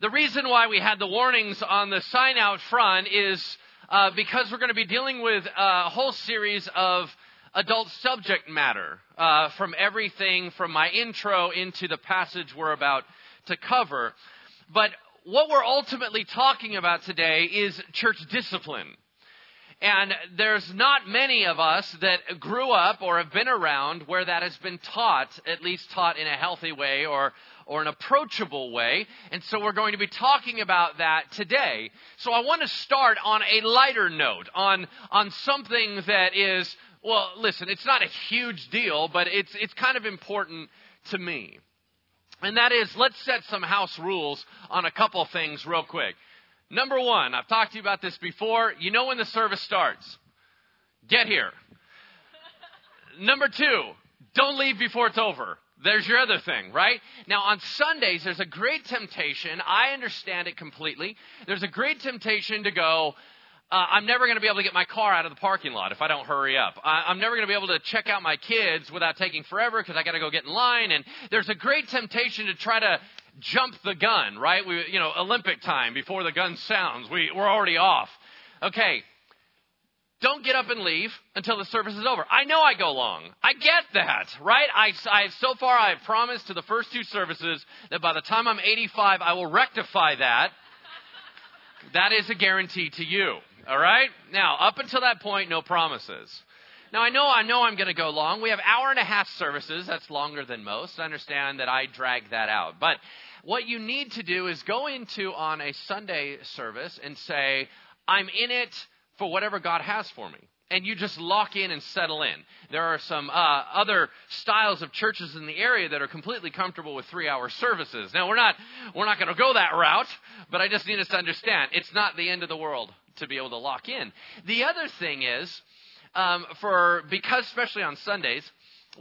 The reason why we had the warnings on the sign out front is uh, because we're going to be dealing with a whole series of adult subject matter uh, from everything from my intro into the passage we're about to cover. But what we're ultimately talking about today is church discipline. And there's not many of us that grew up or have been around where that has been taught, at least taught in a healthy way or, or an approachable way. And so we're going to be talking about that today. So I want to start on a lighter note, on, on something that is, well, listen, it's not a huge deal, but it's, it's kind of important to me. And that is, let's set some house rules on a couple things real quick. Number one, I've talked to you about this before. You know when the service starts. Get here. Number two, don't leave before it's over. There's your other thing, right? Now, on Sundays, there's a great temptation. I understand it completely. There's a great temptation to go, uh, I'm never going to be able to get my car out of the parking lot if I don't hurry up. I, am never going to be able to check out my kids without taking forever because I got to go get in line. And there's a great temptation to try to jump the gun, right? We, you know, Olympic time before the gun sounds. We, we're already off. Okay. Don't get up and leave until the service is over. I know I go long. I get that, right? I, I, so far I've promised to the first two services that by the time I'm 85, I will rectify that. That is a guarantee to you. All right? Now, up until that point, no promises. Now I know I know I'm going to go long. We have hour and a half services. That's longer than most. I understand that I drag that out. But what you need to do is go into on a Sunday service and say, I'm in it for whatever God has for me. And you just lock in and settle in. There are some uh, other styles of churches in the area that are completely comfortable with three-hour services. Now we're not we're not going to go that route, but I just need us to understand it's not the end of the world to be able to lock in. The other thing is, um, for because especially on Sundays,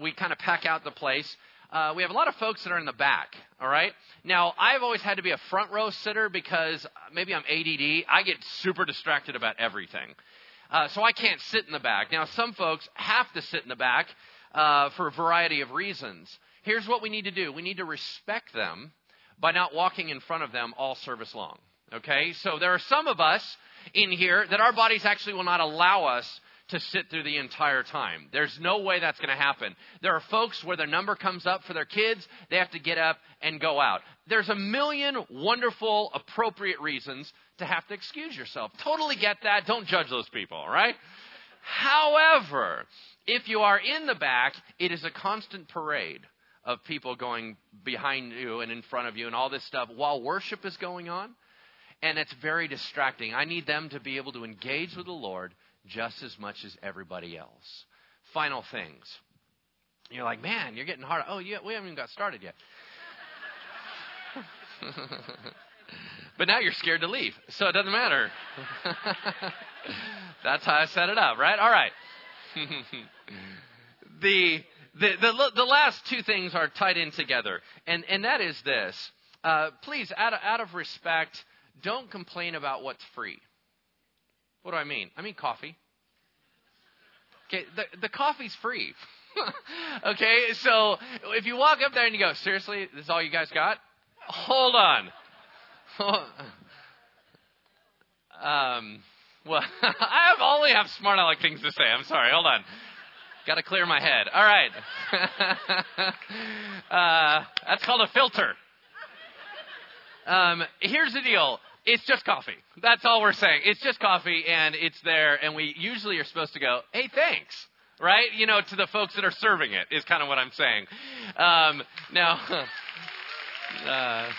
we kind of pack out the place. Uh, we have a lot of folks that are in the back. All right. Now, I've always had to be a front row sitter because maybe I'm ADD. I get super distracted about everything, uh, so I can't sit in the back. Now, some folks have to sit in the back uh, for a variety of reasons. Here's what we need to do: we need to respect them by not walking in front of them all service long. Okay. So there are some of us in here that our bodies actually will not allow us to sit through the entire time. There's no way that's going to happen. There are folks where their number comes up for their kids, they have to get up and go out. There's a million wonderful, appropriate reasons to have to excuse yourself. Totally get that. Don't judge those people, all right? However, if you are in the back, it is a constant parade of people going behind you and in front of you and all this stuff while worship is going on and it's very distracting. I need them to be able to engage with the Lord just as much as everybody else. Final things. You're like, man, you're getting hard. Oh, yeah, we haven't even got started yet. but now you're scared to leave, so it doesn't matter. That's how I set it up, right? All right. the, the, the, the last two things are tied in together, and, and that is this. Uh, please, out of, out of respect, don't complain about what's free. What do I mean? I mean coffee. Okay, the, the coffee's free. okay, so if you walk up there and you go, seriously, this is all you guys got? Hold on. um, well, I have only have smart aleck things to say. I'm sorry. Hold on. Got to clear my head. All right. uh, that's called a filter. Um, here's the deal. It's just coffee. That's all we're saying. It's just coffee, and it's there, and we usually are supposed to go, hey, thanks. Right? You know, to the folks that are serving it, is kind of what I'm saying. Um, now, uh,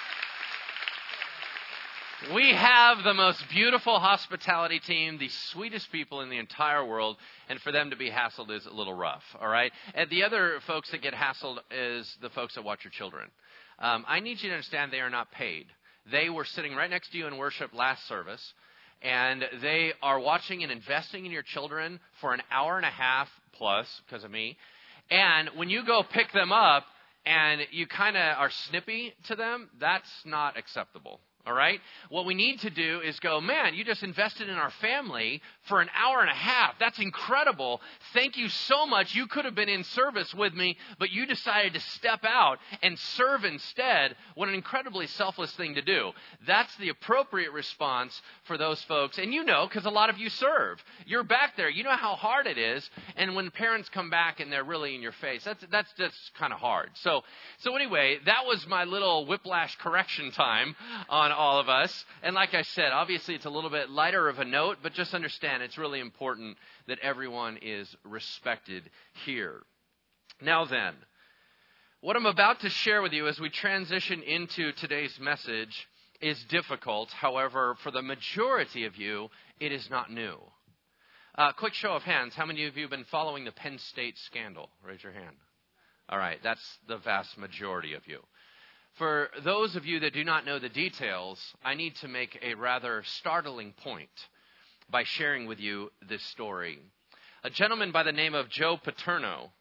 we have the most beautiful hospitality team, the sweetest people in the entire world, and for them to be hassled is a little rough, all right? And the other folks that get hassled is the folks that watch your children. Um, I need you to understand they are not paid. They were sitting right next to you in worship last service, and they are watching and investing in your children for an hour and a half plus because of me. And when you go pick them up and you kind of are snippy to them, that's not acceptable. All right? What we need to do is go, man, you just invested in our family for an hour and a half. That's incredible. Thank you so much. You could have been in service with me, but you decided to step out and serve instead. What an incredibly selfless thing to do. That's the appropriate response for those folks. And you know, because a lot of you serve. You're back there. You know how hard it is. And when parents come back and they're really in your face, that's, that's just kind of hard. So, so anyway, that was my little whiplash correction time on all of us. And like I said, obviously it's a little bit lighter of a note, but just understand it's really important that everyone is respected here. Now then, what I'm about to share with you as we transition into today's message is difficult. However, for the majority of you, it is not new. Uh, quick show of hands. How many of you have been following the Penn State scandal? Raise your hand. All right, that's the vast majority of you. For those of you that do not know the details, I need to make a rather startling point by sharing with you this story. A gentleman by the name of Joe Paterno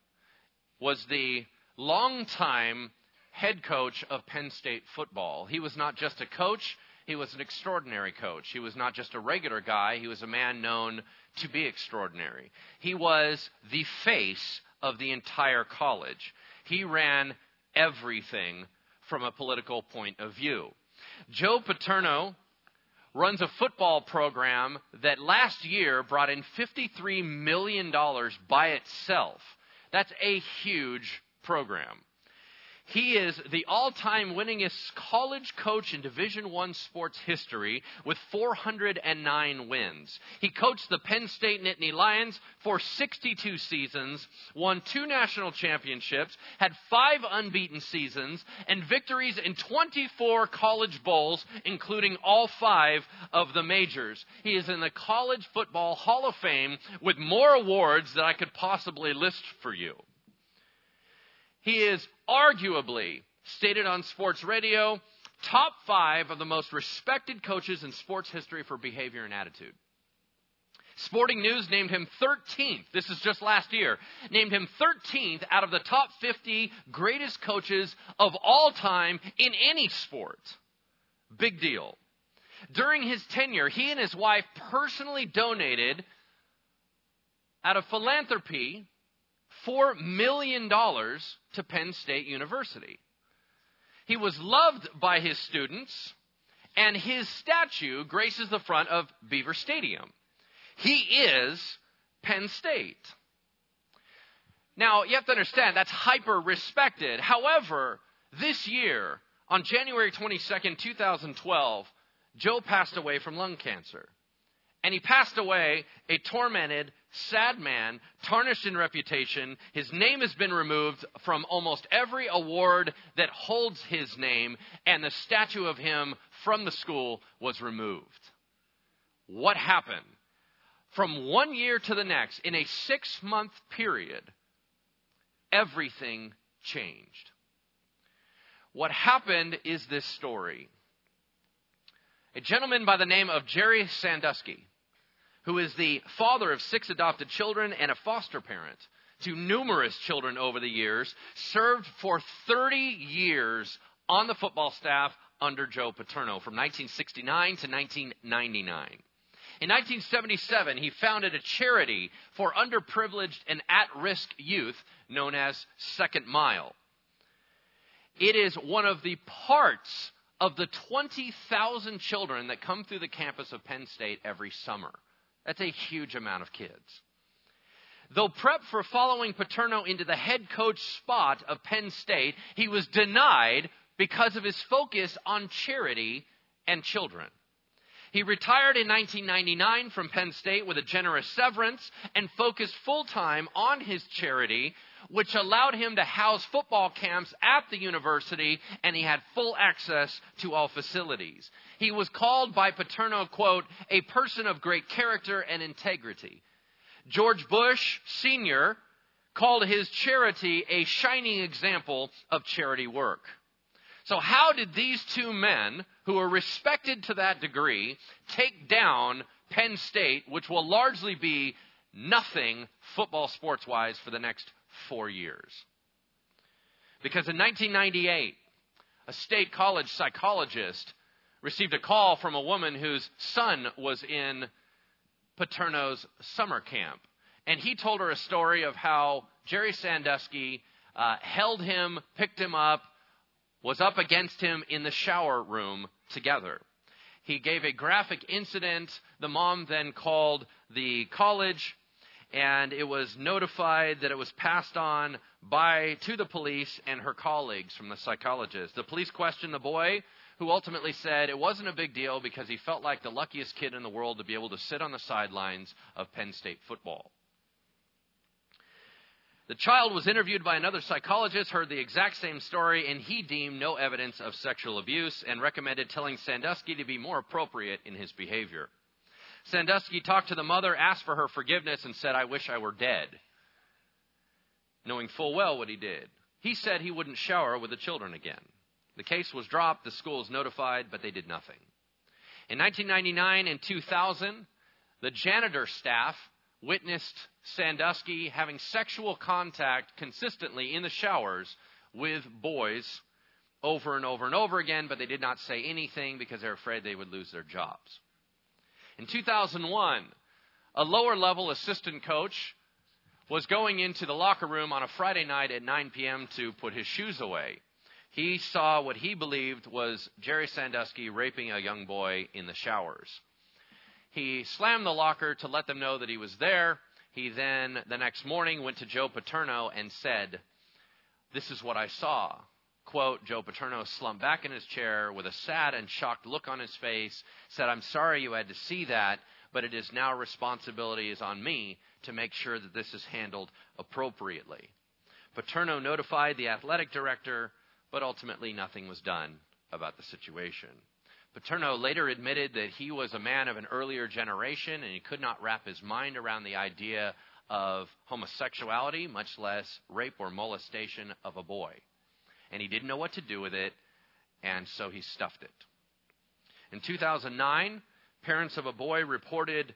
was the longtime head coach of Penn State football. He was not just a coach, he was an extraordinary coach. He was not just a regular guy, he was a man known to be extraordinary. He was the face of the entire college. He ran everything from a political point of view. Joe Paterno runs a football program that last year brought in $53 million by itself. That's a huge program. He is the all-time winningest college coach in Division 1 sports history with 409 wins. He coached the Penn State Nittany Lions for 62 seasons, won two national championships, had 5 unbeaten seasons, and victories in 24 college bowls including all 5 of the majors. He is in the College Football Hall of Fame with more awards than I could possibly list for you. He is arguably, stated on sports radio, top five of the most respected coaches in sports history for behavior and attitude. Sporting News named him 13th. This is just last year. Named him 13th out of the top 50 greatest coaches of all time in any sport. Big deal. During his tenure, he and his wife personally donated out of philanthropy $4 million to Penn State University. He was loved by his students, and his statue graces the front of Beaver Stadium. He is Penn State. Now, you have to understand, that's hyper respected. However, this year, on January 22nd, 2012, Joe passed away from lung cancer. And he passed away a tormented, sad man, tarnished in reputation. His name has been removed from almost every award that holds his name, and the statue of him from the school was removed. What happened? From one year to the next, in a six month period, everything changed. What happened is this story. A gentleman by the name of Jerry Sandusky who is the father of six adopted children and a foster parent to numerous children over the years, served for 30 years on the football staff under Joe Paterno from 1969 to 1999. In 1977, he founded a charity for underprivileged and at risk youth known as Second Mile. It is one of the parts of the 20,000 children that come through the campus of Penn State every summer. That's a huge amount of kids. Though prepped for following Paterno into the head coach spot of Penn State, he was denied because of his focus on charity and children. He retired in 1999 from Penn State with a generous severance and focused full time on his charity, which allowed him to house football camps at the university, and he had full access to all facilities. He was called by Paterno, quote, a person of great character and integrity. George Bush Sr. called his charity a shining example of charity work. So, how did these two men, who are respected to that degree, take down Penn State, which will largely be nothing football sports wise for the next four years? Because in 1998, a state college psychologist received a call from a woman whose son was in Paterno's summer camp. And he told her a story of how Jerry Sandusky uh, held him, picked him up, was up against him in the shower room together. He gave a graphic incident. The mom then called the college, and it was notified that it was passed on by to the police and her colleagues from the psychologist. The police questioned the boy, who ultimately said it wasn't a big deal because he felt like the luckiest kid in the world to be able to sit on the sidelines of Penn State football. The child was interviewed by another psychologist, heard the exact same story, and he deemed no evidence of sexual abuse and recommended telling Sandusky to be more appropriate in his behavior. Sandusky talked to the mother, asked for her forgiveness, and said, I wish I were dead, knowing full well what he did. He said he wouldn't shower with the children again. The case was dropped, the school was notified, but they did nothing. In 1999 and 2000, the janitor staff witnessed Sandusky having sexual contact consistently in the showers with boys over and over and over again, but they did not say anything because they're afraid they would lose their jobs. In 2001, a lower level assistant coach was going into the locker room on a Friday night at 9 p.m. to put his shoes away. He saw what he believed was Jerry Sandusky raping a young boy in the showers. He slammed the locker to let them know that he was there. He then, the next morning, went to Joe Paterno and said, This is what I saw. Quote, Joe Paterno slumped back in his chair with a sad and shocked look on his face, said, I'm sorry you had to see that, but it is now responsibility is on me to make sure that this is handled appropriately. Paterno notified the athletic director, but ultimately nothing was done about the situation. Paterno later admitted that he was a man of an earlier generation and he could not wrap his mind around the idea of homosexuality, much less rape or molestation of a boy. And he didn't know what to do with it, and so he stuffed it. In 2009, parents of a boy reported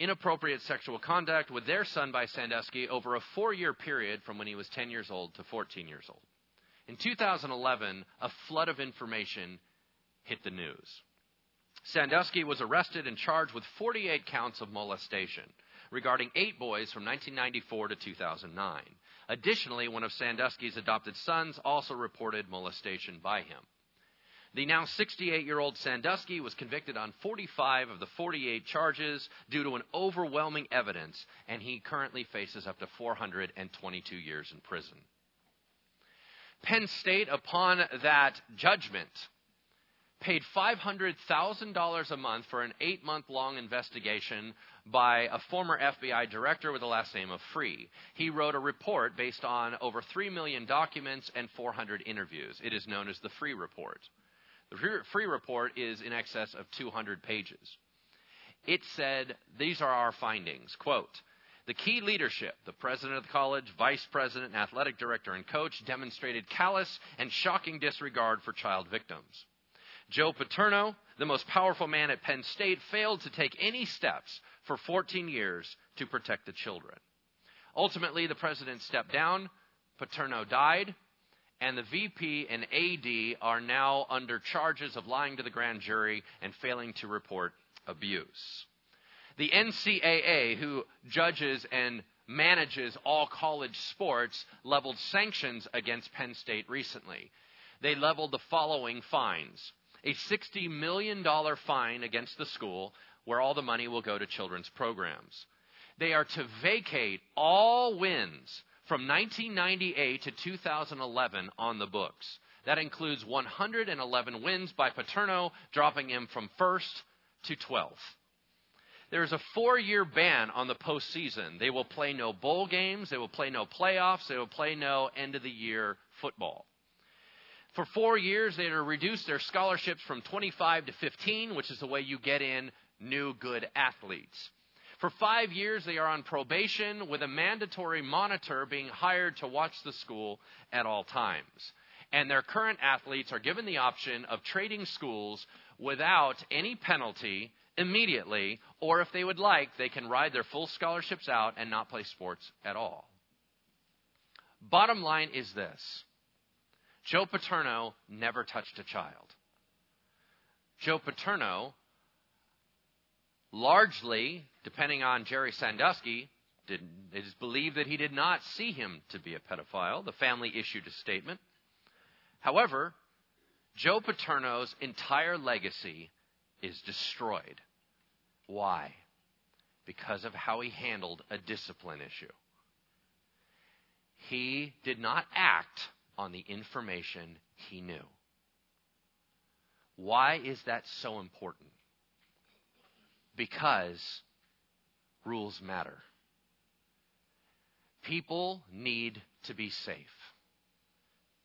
inappropriate sexual contact with their son by Sandusky over a four year period from when he was 10 years old to 14 years old. In 2011, a flood of information hit the news. Sandusky was arrested and charged with 48 counts of molestation regarding eight boys from 1994 to 2009. Additionally, one of Sandusky's adopted sons also reported molestation by him. The now 68 year old Sandusky was convicted on 45 of the 48 charges due to an overwhelming evidence, and he currently faces up to 422 years in prison. Penn State, upon that judgment, paid $500,000 a month for an eight month long investigation by a former FBI director with the last name of Freeh. He wrote a report based on over 3 million documents and 400 interviews. It is known as the Freeh Report. The Freeh Report is in excess of 200 pages. It said, These are our findings. Quote, the key leadership, the president of the college, vice president, athletic director, and coach, demonstrated callous and shocking disregard for child victims. Joe Paterno, the most powerful man at Penn State, failed to take any steps for 14 years to protect the children. Ultimately, the president stepped down, Paterno died, and the VP and AD are now under charges of lying to the grand jury and failing to report abuse. The NCAA, who judges and manages all college sports, leveled sanctions against Penn State recently. They leveled the following fines a $60 million fine against the school where all the money will go to children's programs. They are to vacate all wins from 1998 to 2011 on the books. That includes 111 wins by Paterno, dropping him from first to 12th. There is a four year ban on the postseason. They will play no bowl games, they will play no playoffs, they will play no end of the year football. For four years, they are reduced their scholarships from 25 to 15, which is the way you get in new good athletes. For five years, they are on probation with a mandatory monitor being hired to watch the school at all times. And their current athletes are given the option of trading schools without any penalty immediately, or if they would like, they can ride their full scholarships out and not play sports at all. Bottom line is this Joe Paterno never touched a child. Joe Paterno, largely, depending on Jerry Sandusky, it is believed that he did not see him to be a pedophile. The family issued a statement. However, Joe Paterno's entire legacy is destroyed. Why? Because of how he handled a discipline issue. He did not act on the information he knew. Why is that so important? Because rules matter. People need to be safe.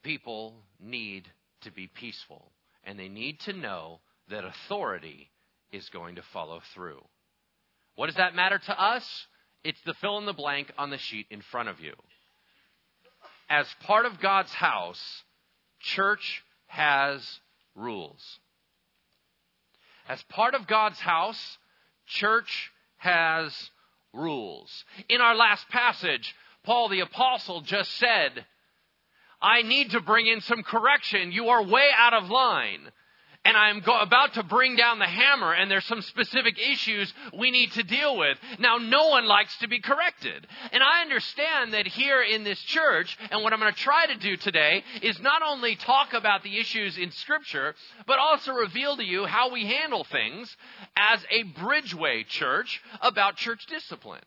People need to be peaceful. And they need to know that authority is going to follow through. What does that matter to us? It's the fill in the blank on the sheet in front of you. As part of God's house, church has rules. As part of God's house, church has rules. In our last passage, Paul the Apostle just said, I need to bring in some correction. You are way out of line. And I'm go- about to bring down the hammer, and there's some specific issues we need to deal with. Now, no one likes to be corrected. And I understand that here in this church, and what I'm going to try to do today is not only talk about the issues in Scripture, but also reveal to you how we handle things as a bridgeway church about church discipline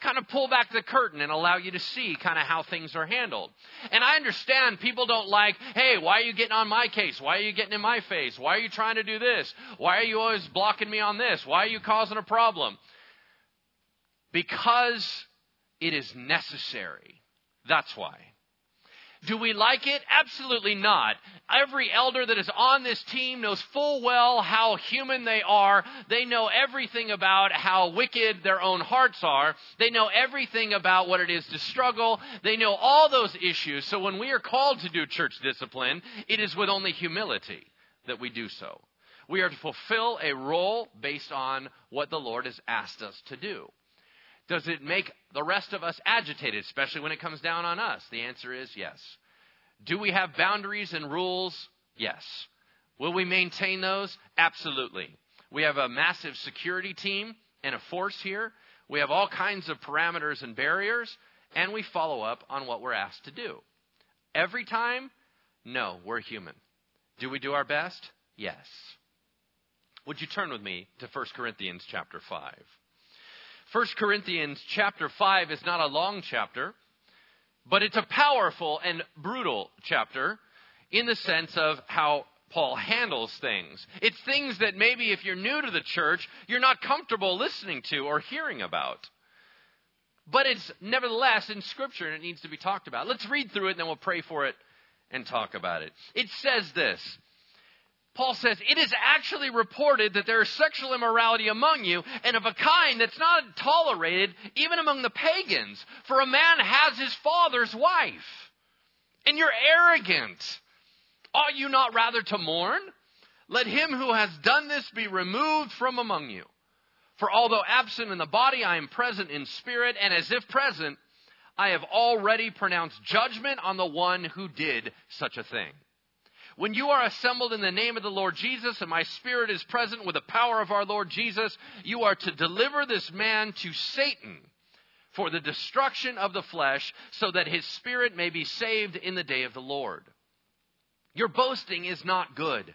kind of pull back the curtain and allow you to see kind of how things are handled. And I understand people don't like, hey, why are you getting on my case? Why are you getting in my face? Why are you trying to do this? Why are you always blocking me on this? Why are you causing a problem? Because it is necessary. That's why. Do we like it? Absolutely not. Every elder that is on this team knows full well how human they are. They know everything about how wicked their own hearts are. They know everything about what it is to struggle. They know all those issues. So when we are called to do church discipline, it is with only humility that we do so. We are to fulfill a role based on what the Lord has asked us to do. Does it make the rest of us agitated, especially when it comes down on us? The answer is yes. Do we have boundaries and rules? Yes. Will we maintain those? Absolutely. We have a massive security team and a force here. We have all kinds of parameters and barriers, and we follow up on what we're asked to do. Every time? No, we're human. Do we do our best? Yes. Would you turn with me to 1 Corinthians chapter 5? 1 Corinthians chapter 5 is not a long chapter, but it's a powerful and brutal chapter in the sense of how Paul handles things. It's things that maybe if you're new to the church, you're not comfortable listening to or hearing about. But it's nevertheless in Scripture and it needs to be talked about. Let's read through it and then we'll pray for it and talk about it. It says this Paul says, It is actually reported that there is sexual immorality among you, and of a kind that's not tolerated even among the pagans. For a man has his father's wife. And you're arrogant. Ought you not rather to mourn? Let him who has done this be removed from among you. For although absent in the body, I am present in spirit, and as if present, I have already pronounced judgment on the one who did such a thing. When you are assembled in the name of the Lord Jesus, and my spirit is present with the power of our Lord Jesus, you are to deliver this man to Satan for the destruction of the flesh, so that his spirit may be saved in the day of the Lord. Your boasting is not good.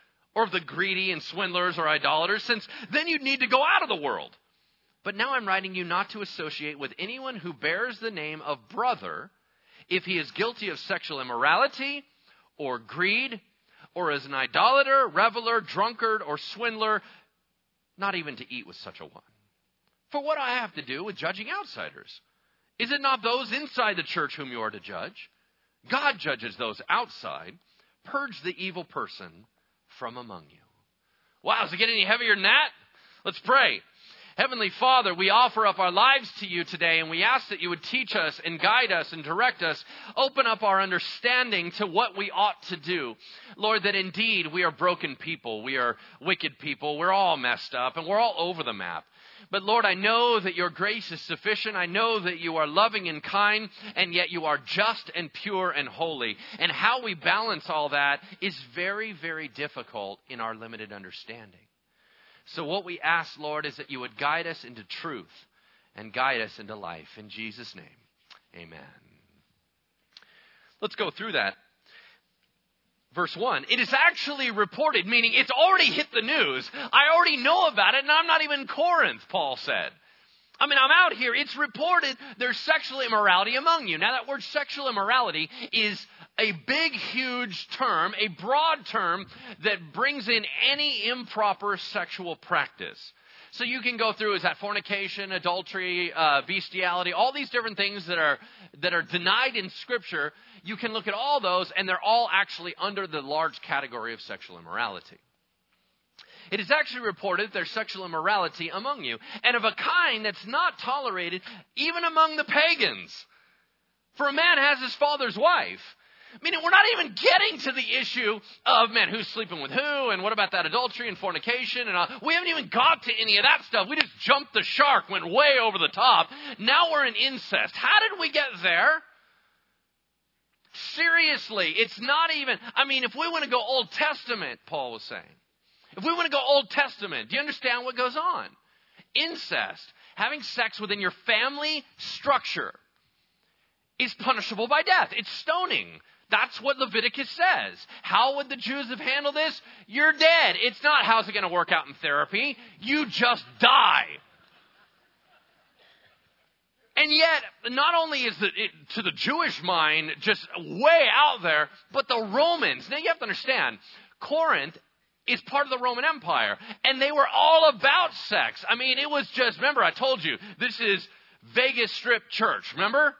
or of the greedy and swindlers or idolaters, since then you'd need to go out of the world. But now I'm writing you not to associate with anyone who bears the name of brother if he is guilty of sexual immorality or greed or is an idolater, reveler, drunkard, or swindler, not even to eat with such a one. For what do I have to do with judging outsiders? Is it not those inside the church whom you are to judge? God judges those outside. Purge the evil person from among you. Wow, does it get any heavier than that? Let's pray. Heavenly Father, we offer up our lives to you today and we ask that you would teach us and guide us and direct us, open up our understanding to what we ought to do. Lord, that indeed we are broken people, we are wicked people, we're all messed up, and we're all over the map. But Lord, I know that your grace is sufficient. I know that you are loving and kind, and yet you are just and pure and holy. And how we balance all that is very, very difficult in our limited understanding. So, what we ask, Lord, is that you would guide us into truth and guide us into life. In Jesus' name, amen. Let's go through that. Verse 1. It is actually reported, meaning it's already hit the news. I already know about it, and I'm not even in Corinth, Paul said. I mean, I'm out here. It's reported there's sexual immorality among you. Now, that word sexual immorality is a big, huge term, a broad term that brings in any improper sexual practice. So you can go through is that fornication, adultery, uh, bestiality, all these different things that are that are denied in Scripture. You can look at all those, and they're all actually under the large category of sexual immorality. It is actually reported that there's sexual immorality among you, and of a kind that's not tolerated even among the pagans. For a man has his father's wife. Meaning, we're not even getting to the issue of, man, who's sleeping with who, and what about that adultery and fornication, and we haven't even got to any of that stuff. We just jumped the shark, went way over the top. Now we're in incest. How did we get there? Seriously, it's not even, I mean, if we want to go Old Testament, Paul was saying, if we want to go Old Testament, do you understand what goes on? Incest, having sex within your family structure, is punishable by death. It's stoning. That's what Leviticus says. How would the Jews have handled this? You're dead. It's not how's it going to work out in therapy. You just die. And yet, not only is it, it to the Jewish mind just way out there, but the Romans. Now you have to understand, Corinth is part of the Roman Empire, and they were all about sex. I mean, it was just, remember, I told you, this is Vegas Strip Church, remember?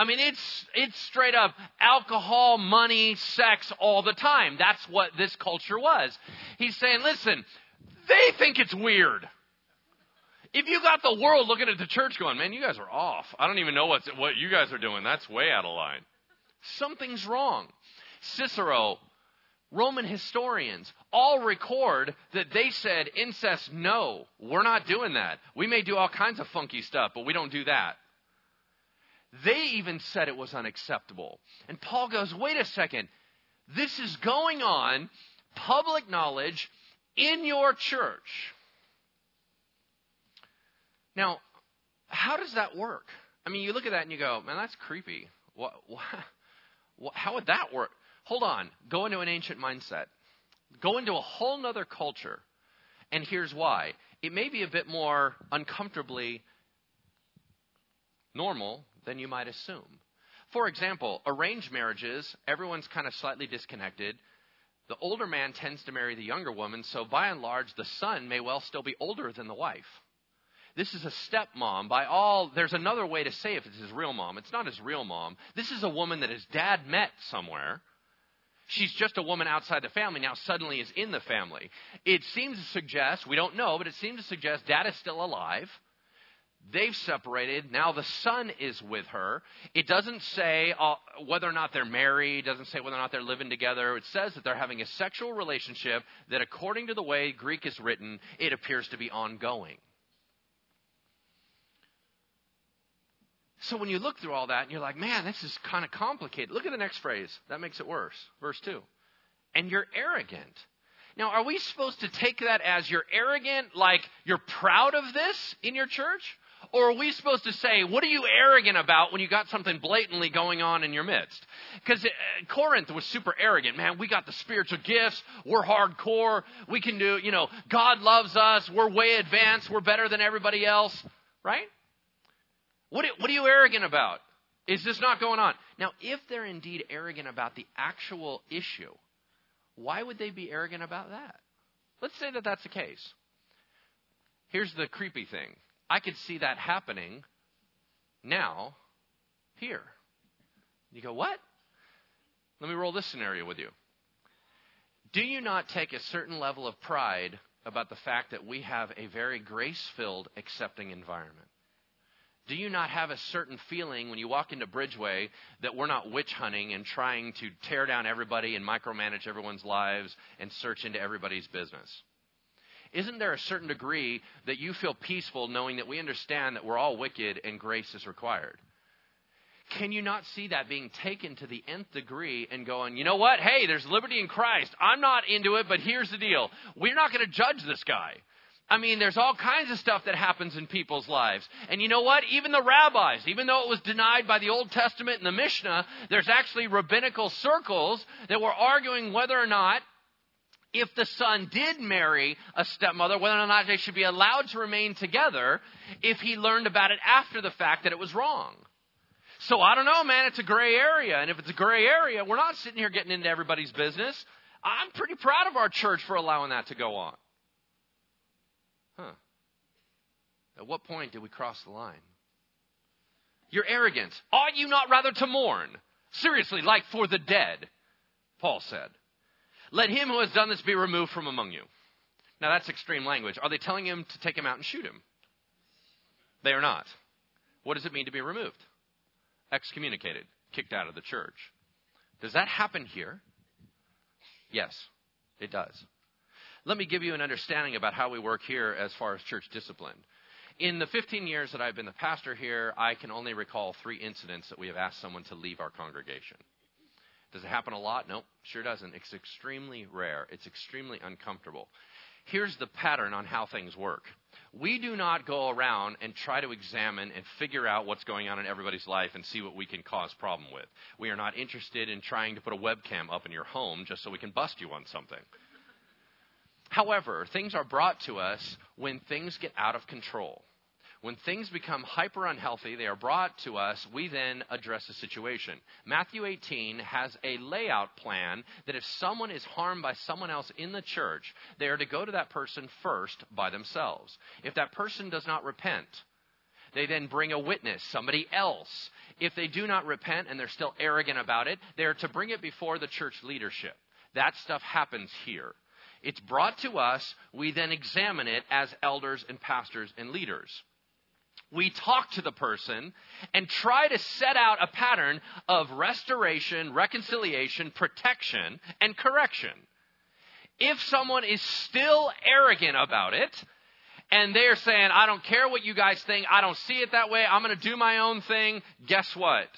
I mean, it's, it's straight up alcohol, money, sex all the time. That's what this culture was. He's saying, listen, they think it's weird. If you got the world looking at the church going, man, you guys are off. I don't even know what's, what you guys are doing. That's way out of line. Something's wrong. Cicero, Roman historians, all record that they said incest, no, we're not doing that. We may do all kinds of funky stuff, but we don't do that. They even said it was unacceptable. And Paul goes, wait a second. This is going on, public knowledge, in your church. Now, how does that work? I mean, you look at that and you go, man, that's creepy. What, what, how would that work? Hold on. Go into an ancient mindset. Go into a whole nother culture. And here's why. It may be a bit more uncomfortably normal than you might assume. For example, arranged marriages, everyone's kind of slightly disconnected. The older man tends to marry the younger woman, so by and large, the son may well still be older than the wife. This is a stepmom. By all, there's another way to say if it's his real mom. It's not his real mom. This is a woman that his dad met somewhere. She's just a woman outside the family, now suddenly is in the family. It seems to suggest, we don't know, but it seems to suggest dad is still alive. They've separated. Now the son is with her. It doesn't say uh, whether or not they're married, doesn't say whether or not they're living together. It says that they're having a sexual relationship that, according to the way Greek is written, it appears to be ongoing. So when you look through all that and you're like, man, this is kind of complicated. Look at the next phrase. That makes it worse. Verse 2. And you're arrogant. Now, are we supposed to take that as you're arrogant, like you're proud of this in your church? Or are we supposed to say, what are you arrogant about when you got something blatantly going on in your midst? Because uh, Corinth was super arrogant. Man, we got the spiritual gifts. We're hardcore. We can do, you know, God loves us. We're way advanced. We're better than everybody else. Right? What, what are you arrogant about? Is this not going on? Now, if they're indeed arrogant about the actual issue, why would they be arrogant about that? Let's say that that's the case. Here's the creepy thing I could see that happening now, here. You go, what? Let me roll this scenario with you. Do you not take a certain level of pride about the fact that we have a very grace filled, accepting environment? Do you not have a certain feeling when you walk into Bridgeway that we're not witch hunting and trying to tear down everybody and micromanage everyone's lives and search into everybody's business? Isn't there a certain degree that you feel peaceful knowing that we understand that we're all wicked and grace is required? Can you not see that being taken to the nth degree and going, you know what? Hey, there's liberty in Christ. I'm not into it, but here's the deal. We're not going to judge this guy. I mean, there's all kinds of stuff that happens in people's lives. And you know what? Even the rabbis, even though it was denied by the Old Testament and the Mishnah, there's actually rabbinical circles that were arguing whether or not if the son did marry a stepmother, whether or not they should be allowed to remain together if he learned about it after the fact that it was wrong. So I don't know, man. It's a gray area. And if it's a gray area, we're not sitting here getting into everybody's business. I'm pretty proud of our church for allowing that to go on. Huh. At what point did we cross the line? Your arrogance. Ought you not rather to mourn? Seriously, like for the dead, Paul said. Let him who has done this be removed from among you. Now that's extreme language. Are they telling him to take him out and shoot him? They are not. What does it mean to be removed? Excommunicated, kicked out of the church. Does that happen here? Yes, it does. Let me give you an understanding about how we work here as far as church discipline. In the 15 years that I've been the pastor here, I can only recall three incidents that we have asked someone to leave our congregation. Does it happen a lot? No, sure doesn't. It's extremely rare. It's extremely uncomfortable. Here's the pattern on how things work. We do not go around and try to examine and figure out what's going on in everybody's life and see what we can cause problem with. We are not interested in trying to put a webcam up in your home just so we can bust you on something. However, things are brought to us when things get out of control. When things become hyper unhealthy, they are brought to us, we then address the situation. Matthew 18 has a layout plan that if someone is harmed by someone else in the church, they are to go to that person first by themselves. If that person does not repent, they then bring a witness, somebody else. If they do not repent and they're still arrogant about it, they are to bring it before the church leadership. That stuff happens here. It's brought to us. We then examine it as elders and pastors and leaders. We talk to the person and try to set out a pattern of restoration, reconciliation, protection, and correction. If someone is still arrogant about it, and they're saying, I don't care what you guys think, I don't see it that way, I'm going to do my own thing, guess what?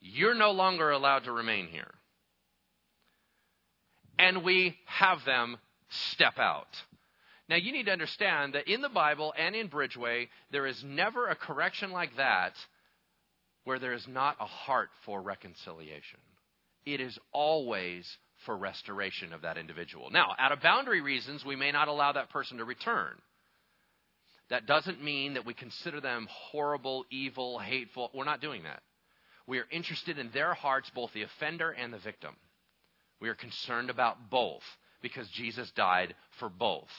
You're no longer allowed to remain here. And we have them step out. Now, you need to understand that in the Bible and in Bridgeway, there is never a correction like that where there is not a heart for reconciliation. It is always for restoration of that individual. Now, out of boundary reasons, we may not allow that person to return. That doesn't mean that we consider them horrible, evil, hateful. We're not doing that. We are interested in their hearts, both the offender and the victim. We are concerned about both because Jesus died for both.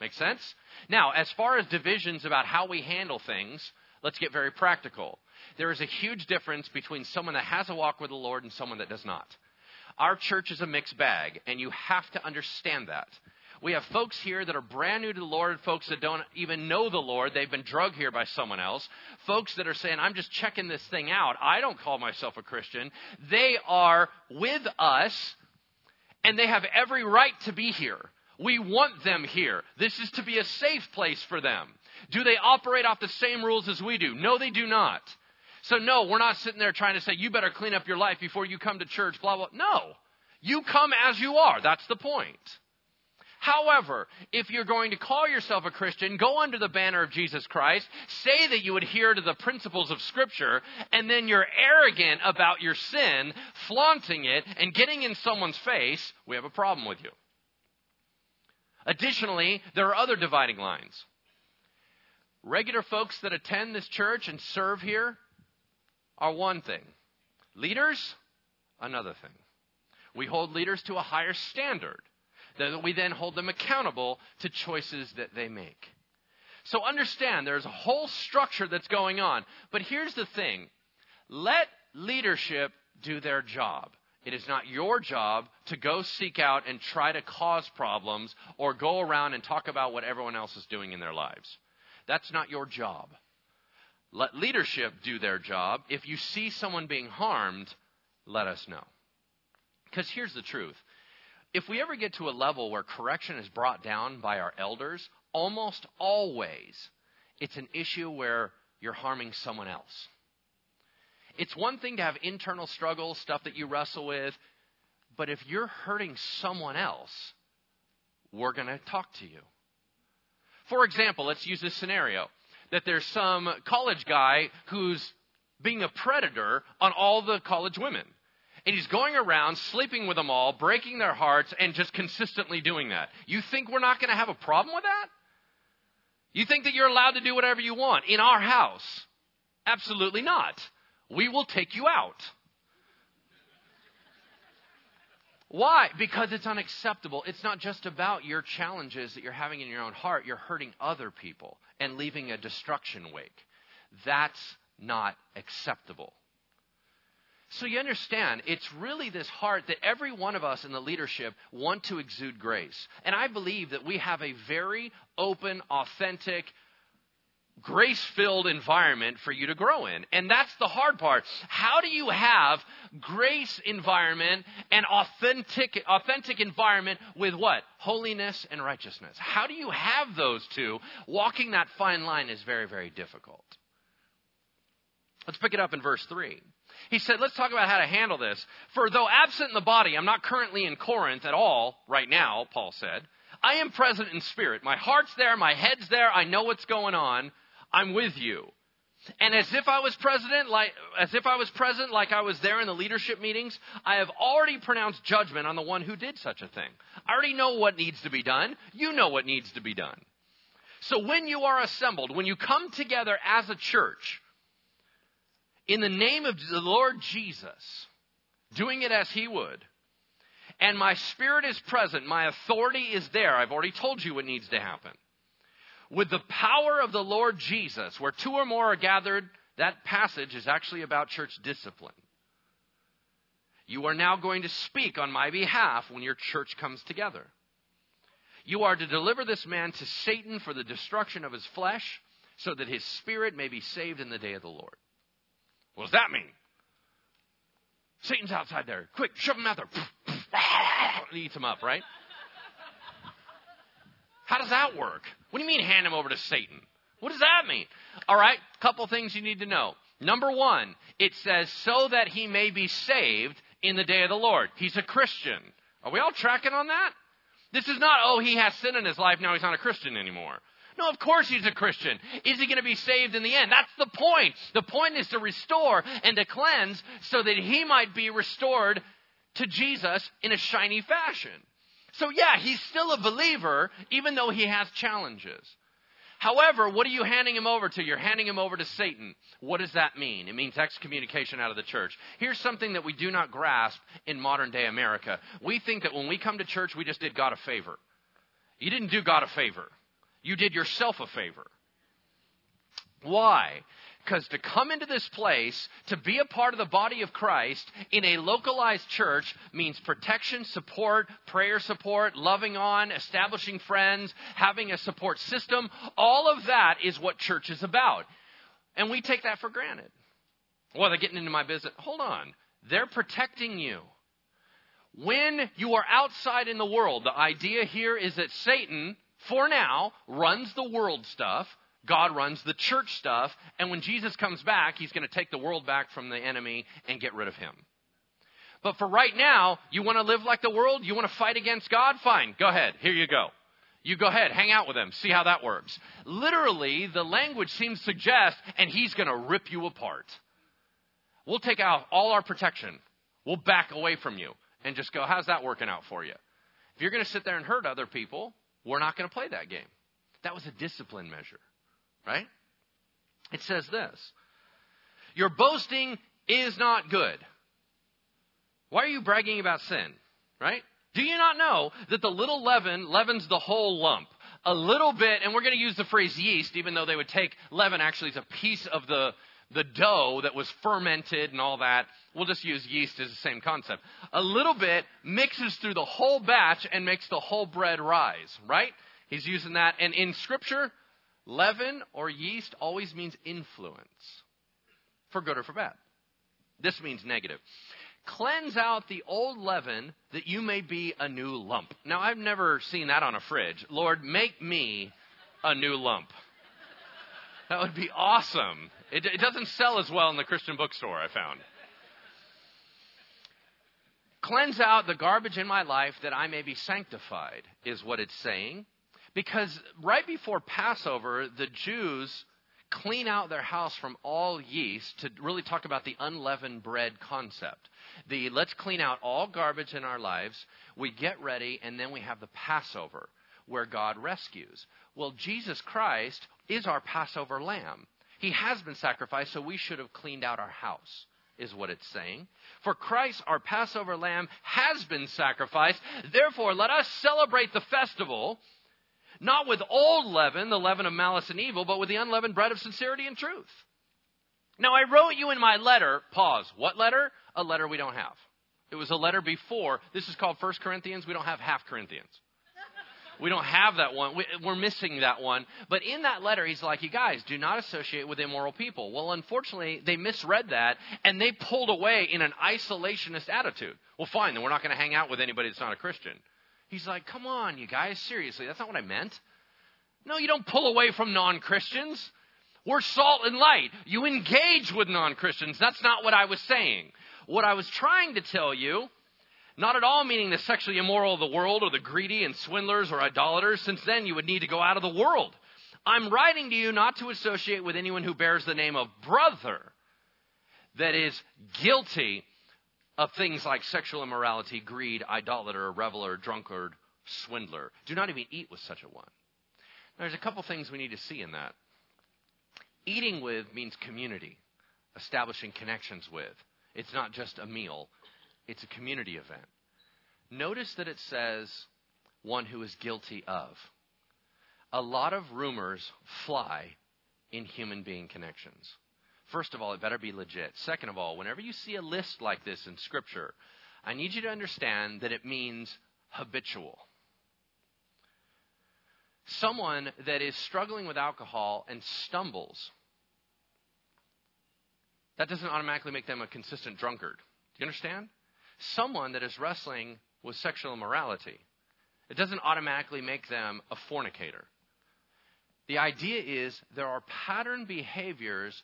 Make sense? Now, as far as divisions about how we handle things, let's get very practical. There is a huge difference between someone that has a walk with the Lord and someone that does not. Our church is a mixed bag, and you have to understand that. We have folks here that are brand new to the Lord, folks that don't even know the Lord. They've been drugged here by someone else. Folks that are saying, I'm just checking this thing out. I don't call myself a Christian. They are with us and they have every right to be here. We want them here. This is to be a safe place for them. Do they operate off the same rules as we do? No, they do not. So, no, we're not sitting there trying to say, you better clean up your life before you come to church, blah, blah. No. You come as you are. That's the point. However, if you're going to call yourself a Christian, go under the banner of Jesus Christ, say that you adhere to the principles of Scripture, and then you're arrogant about your sin, flaunting it, and getting in someone's face, we have a problem with you. Additionally, there are other dividing lines. Regular folks that attend this church and serve here are one thing, leaders, another thing. We hold leaders to a higher standard that we then hold them accountable to choices that they make. So understand there's a whole structure that's going on. But here's the thing let leadership do their job. It is not your job to go seek out and try to cause problems or go around and talk about what everyone else is doing in their lives. That's not your job. Let leadership do their job. If you see someone being harmed, let us know. Because here's the truth if we ever get to a level where correction is brought down by our elders, almost always it's an issue where you're harming someone else. It's one thing to have internal struggles, stuff that you wrestle with, but if you're hurting someone else, we're going to talk to you. For example, let's use this scenario that there's some college guy who's being a predator on all the college women. And he's going around sleeping with them all, breaking their hearts, and just consistently doing that. You think we're not going to have a problem with that? You think that you're allowed to do whatever you want in our house? Absolutely not. We will take you out. Why? Because it's unacceptable. It's not just about your challenges that you're having in your own heart. You're hurting other people and leaving a destruction wake. That's not acceptable. So you understand, it's really this heart that every one of us in the leadership want to exude grace. And I believe that we have a very open, authentic, grace filled environment for you to grow in. And that's the hard part. How do you have grace environment and authentic, authentic environment with what? Holiness and righteousness. How do you have those two? Walking that fine line is very, very difficult. Let's pick it up in verse 3. He said, let's talk about how to handle this. For though absent in the body, I'm not currently in Corinth at all right now, Paul said. I am present in spirit. My heart's there, my head's there, I know what's going on. I'm with you. And as if I was president, like as if I was present, like I was there in the leadership meetings, I have already pronounced judgment on the one who did such a thing. I already know what needs to be done. You know what needs to be done. So when you are assembled, when you come together as a church, in the name of the Lord Jesus, doing it as He would, and my spirit is present, my authority is there. I've already told you what needs to happen. With the power of the Lord Jesus, where two or more are gathered, that passage is actually about church discipline. You are now going to speak on my behalf when your church comes together. You are to deliver this man to Satan for the destruction of his flesh, so that his spirit may be saved in the day of the Lord. What does that mean? Satan's outside there. Quick, shove him out there. he eats him up, right? How does that work? What do you mean hand him over to Satan? What does that mean? All right, couple things you need to know. Number one, it says, so that he may be saved in the day of the Lord. He's a Christian. Are we all tracking on that? This is not, oh, he has sin in his life, now he's not a Christian anymore. No, of course he's a Christian. Is he going to be saved in the end? That's the point. The point is to restore and to cleanse so that he might be restored to Jesus in a shiny fashion. So, yeah, he's still a believer, even though he has challenges. However, what are you handing him over to? You're handing him over to Satan. What does that mean? It means excommunication out of the church. Here's something that we do not grasp in modern day America. We think that when we come to church, we just did God a favor. You didn't do God a favor. You did yourself a favor. Why? Because to come into this place, to be a part of the body of Christ in a localized church means protection, support, prayer support, loving on, establishing friends, having a support system. All of that is what church is about. And we take that for granted. Well, they're getting into my business. Hold on. They're protecting you. When you are outside in the world, the idea here is that Satan for now, runs the world stuff. God runs the church stuff. And when Jesus comes back, he's going to take the world back from the enemy and get rid of him. But for right now, you want to live like the world? You want to fight against God? Fine. Go ahead. Here you go. You go ahead, hang out with him, see how that works. Literally, the language seems to suggest, and he's going to rip you apart. We'll take out all our protection. We'll back away from you and just go, how's that working out for you? If you're going to sit there and hurt other people, we're not going to play that game. That was a discipline measure, right? It says this Your boasting is not good. Why are you bragging about sin, right? Do you not know that the little leaven leavens the whole lump? A little bit, and we're going to use the phrase yeast, even though they would take leaven actually as a piece of the the dough that was fermented and all that. We'll just use yeast as the same concept. A little bit mixes through the whole batch and makes the whole bread rise, right? He's using that. And in Scripture, leaven or yeast always means influence, for good or for bad. This means negative. Cleanse out the old leaven that you may be a new lump. Now, I've never seen that on a fridge. Lord, make me a new lump. That would be awesome. It, it doesn't sell as well in the Christian bookstore, I found. Cleanse out the garbage in my life that I may be sanctified, is what it's saying. Because right before Passover, the Jews clean out their house from all yeast to really talk about the unleavened bread concept. The let's clean out all garbage in our lives, we get ready, and then we have the Passover where God rescues. Well, Jesus Christ is our Passover lamb. He has been sacrificed, so we should have cleaned out our house, is what it's saying. For Christ, our Passover lamb, has been sacrificed. Therefore, let us celebrate the festival, not with old leaven, the leaven of malice and evil, but with the unleavened bread of sincerity and truth. Now, I wrote you in my letter, pause. What letter? A letter we don't have. It was a letter before. This is called First Corinthians. We don't have half Corinthians. We don't have that one. We, are missing that one. But in that letter, he's like, you guys, do not associate with immoral people. Well, unfortunately, they misread that and they pulled away in an isolationist attitude. Well, fine, then we're not going to hang out with anybody that's not a Christian. He's like, come on, you guys, seriously, that's not what I meant. No, you don't pull away from non Christians. We're salt and light. You engage with non Christians. That's not what I was saying. What I was trying to tell you not at all meaning the sexually immoral of the world or the greedy and swindlers or idolaters, since then you would need to go out of the world. I'm writing to you not to associate with anyone who bears the name of brother that is guilty of things like sexual immorality, greed, idolater, reveler, drunkard, swindler. Do not even eat with such a one. Now, there's a couple things we need to see in that. Eating with means community, establishing connections with. It's not just a meal, it's a community event. Notice that it says one who is guilty of. A lot of rumors fly in human being connections. First of all, it better be legit. Second of all, whenever you see a list like this in Scripture, I need you to understand that it means habitual. Someone that is struggling with alcohol and stumbles, that doesn't automatically make them a consistent drunkard. Do you understand? someone that is wrestling with sexual immorality. It doesn't automatically make them a fornicator. The idea is there are pattern behaviors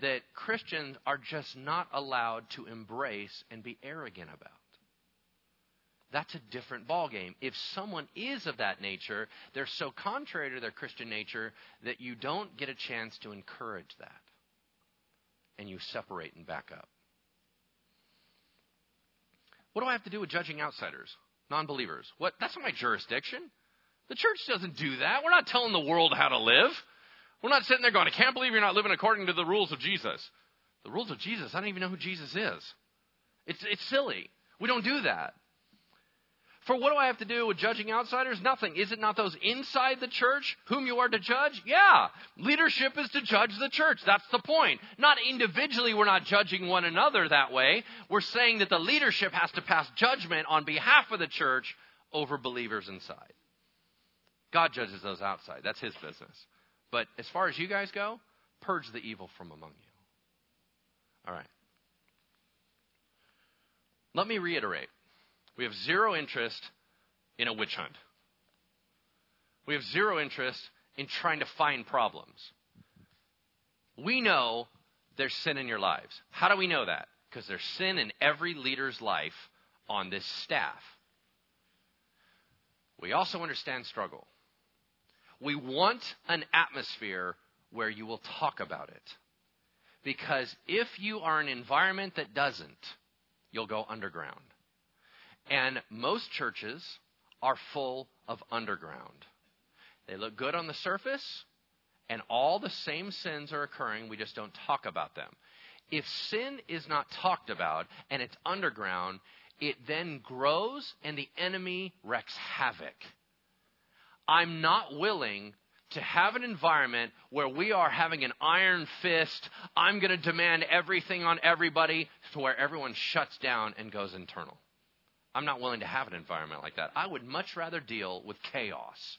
that Christians are just not allowed to embrace and be arrogant about. That's a different ballgame. If someone is of that nature, they're so contrary to their Christian nature that you don't get a chance to encourage that. And you separate and back up. What do I have to do with judging outsiders, non believers? What? That's not my jurisdiction. The church doesn't do that. We're not telling the world how to live. We're not sitting there going, I can't believe you're not living according to the rules of Jesus. The rules of Jesus, I don't even know who Jesus is. It's, it's silly. We don't do that. For what do I have to do with judging outsiders? Nothing. Is it not those inside the church whom you are to judge? Yeah. Leadership is to judge the church. That's the point. Not individually, we're not judging one another that way. We're saying that the leadership has to pass judgment on behalf of the church over believers inside. God judges those outside. That's his business. But as far as you guys go, purge the evil from among you. All right. Let me reiterate. We have zero interest in a witch hunt. We have zero interest in trying to find problems. We know there's sin in your lives. How do we know that? Because there's sin in every leader's life on this staff. We also understand struggle. We want an atmosphere where you will talk about it. Because if you are an environment that doesn't, you'll go underground. And most churches are full of underground. They look good on the surface, and all the same sins are occurring, we just don't talk about them. If sin is not talked about and it's underground, it then grows and the enemy wreaks havoc. I'm not willing to have an environment where we are having an iron fist, I'm going to demand everything on everybody, to where everyone shuts down and goes internal. I'm not willing to have an environment like that. I would much rather deal with chaos.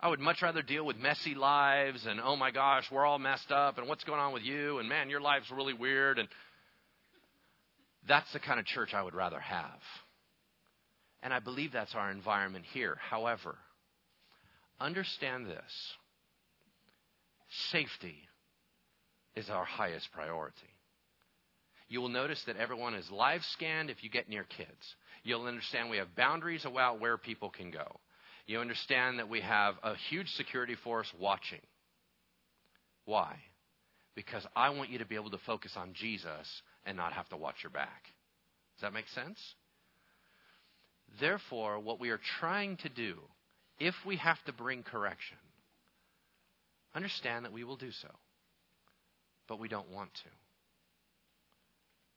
I would much rather deal with messy lives and, oh my gosh, we're all messed up and what's going on with you and man, your life's really weird. And that's the kind of church I would rather have. And I believe that's our environment here. However, understand this safety is our highest priority. You will notice that everyone is live scanned if you get near kids. You'll understand we have boundaries about where people can go. You understand that we have a huge security force watching. Why? Because I want you to be able to focus on Jesus and not have to watch your back. Does that make sense? Therefore, what we are trying to do, if we have to bring correction, understand that we will do so. But we don't want to.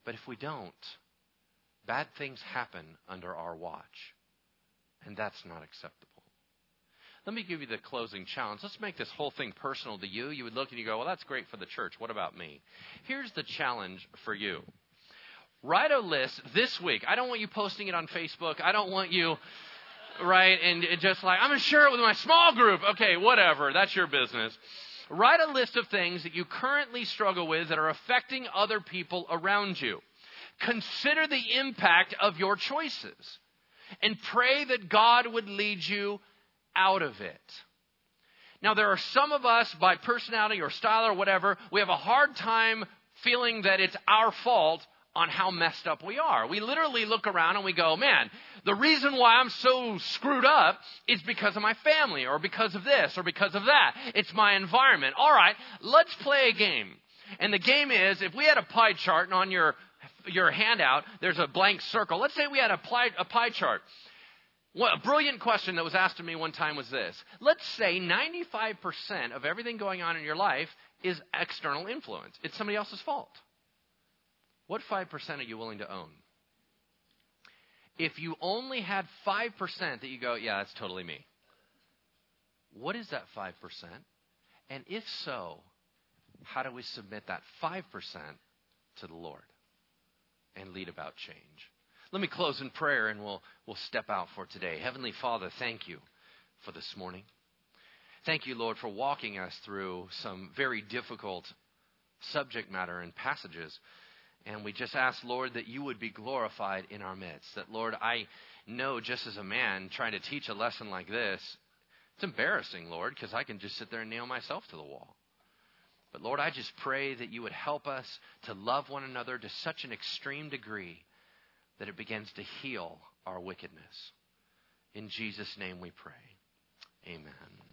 But if we don't, bad things happen under our watch. And that's not acceptable. Let me give you the closing challenge. Let's make this whole thing personal to you. You would look and you go, well, that's great for the church. What about me? Here's the challenge for you. Write a list this week. I don't want you posting it on Facebook. I don't want you, right, and just like, I'm going to share it with my small group. Okay, whatever. That's your business. Write a list of things that you currently struggle with that are affecting other people around you. Consider the impact of your choices and pray that God would lead you out of it. Now, there are some of us, by personality or style or whatever, we have a hard time feeling that it's our fault on how messed up we are. We literally look around and we go, man, the reason why I'm so screwed up is because of my family or because of this or because of that. It's my environment. All right, let's play a game. And the game is if we had a pie chart and on your your handout there's a blank circle. Let's say we had a pie, a pie chart. Well, a brilliant question that was asked to me one time was this. Let's say 95% of everything going on in your life is external influence. It's somebody else's fault. What 5% are you willing to own? If you only had 5% that you go, yeah, that's totally me. What is that 5%? And if so, how do we submit that 5% to the Lord and lead about change? Let me close in prayer and we'll, we'll step out for today. Heavenly Father, thank you for this morning. Thank you, Lord, for walking us through some very difficult subject matter and passages and we just ask, Lord, that you would be glorified in our midst. That, Lord, I know just as a man trying to teach a lesson like this, it's embarrassing, Lord, because I can just sit there and nail myself to the wall. But, Lord, I just pray that you would help us to love one another to such an extreme degree that it begins to heal our wickedness. In Jesus' name we pray. Amen.